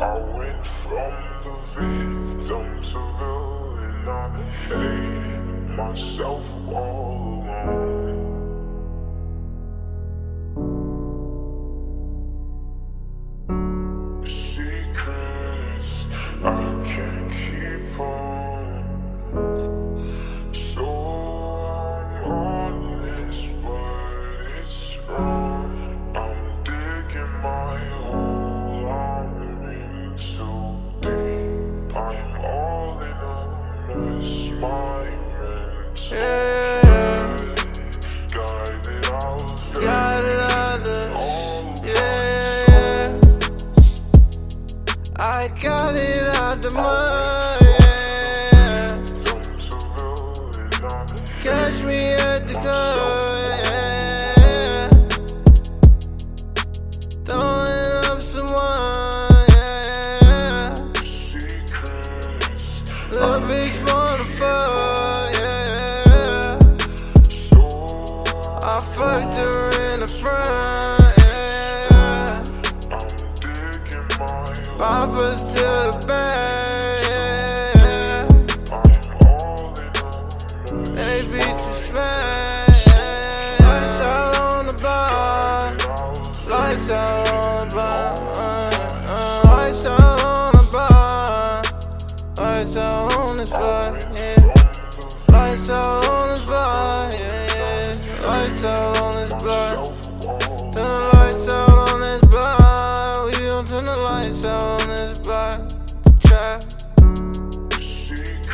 I went from the victim to villain. I hated myself all I got it out the mud. Yeah. Catch me fucked her in the front. Yeah. Poppers to the back. Yeah. They beat the smack. Yeah. Lights out on the bar. Lights out on the uh, lights out on the bar. Lights out on this block. Lights out Lights out on this block. Turn the lights out on this block. We gon' turn the lights out on this block. Trap. Secrets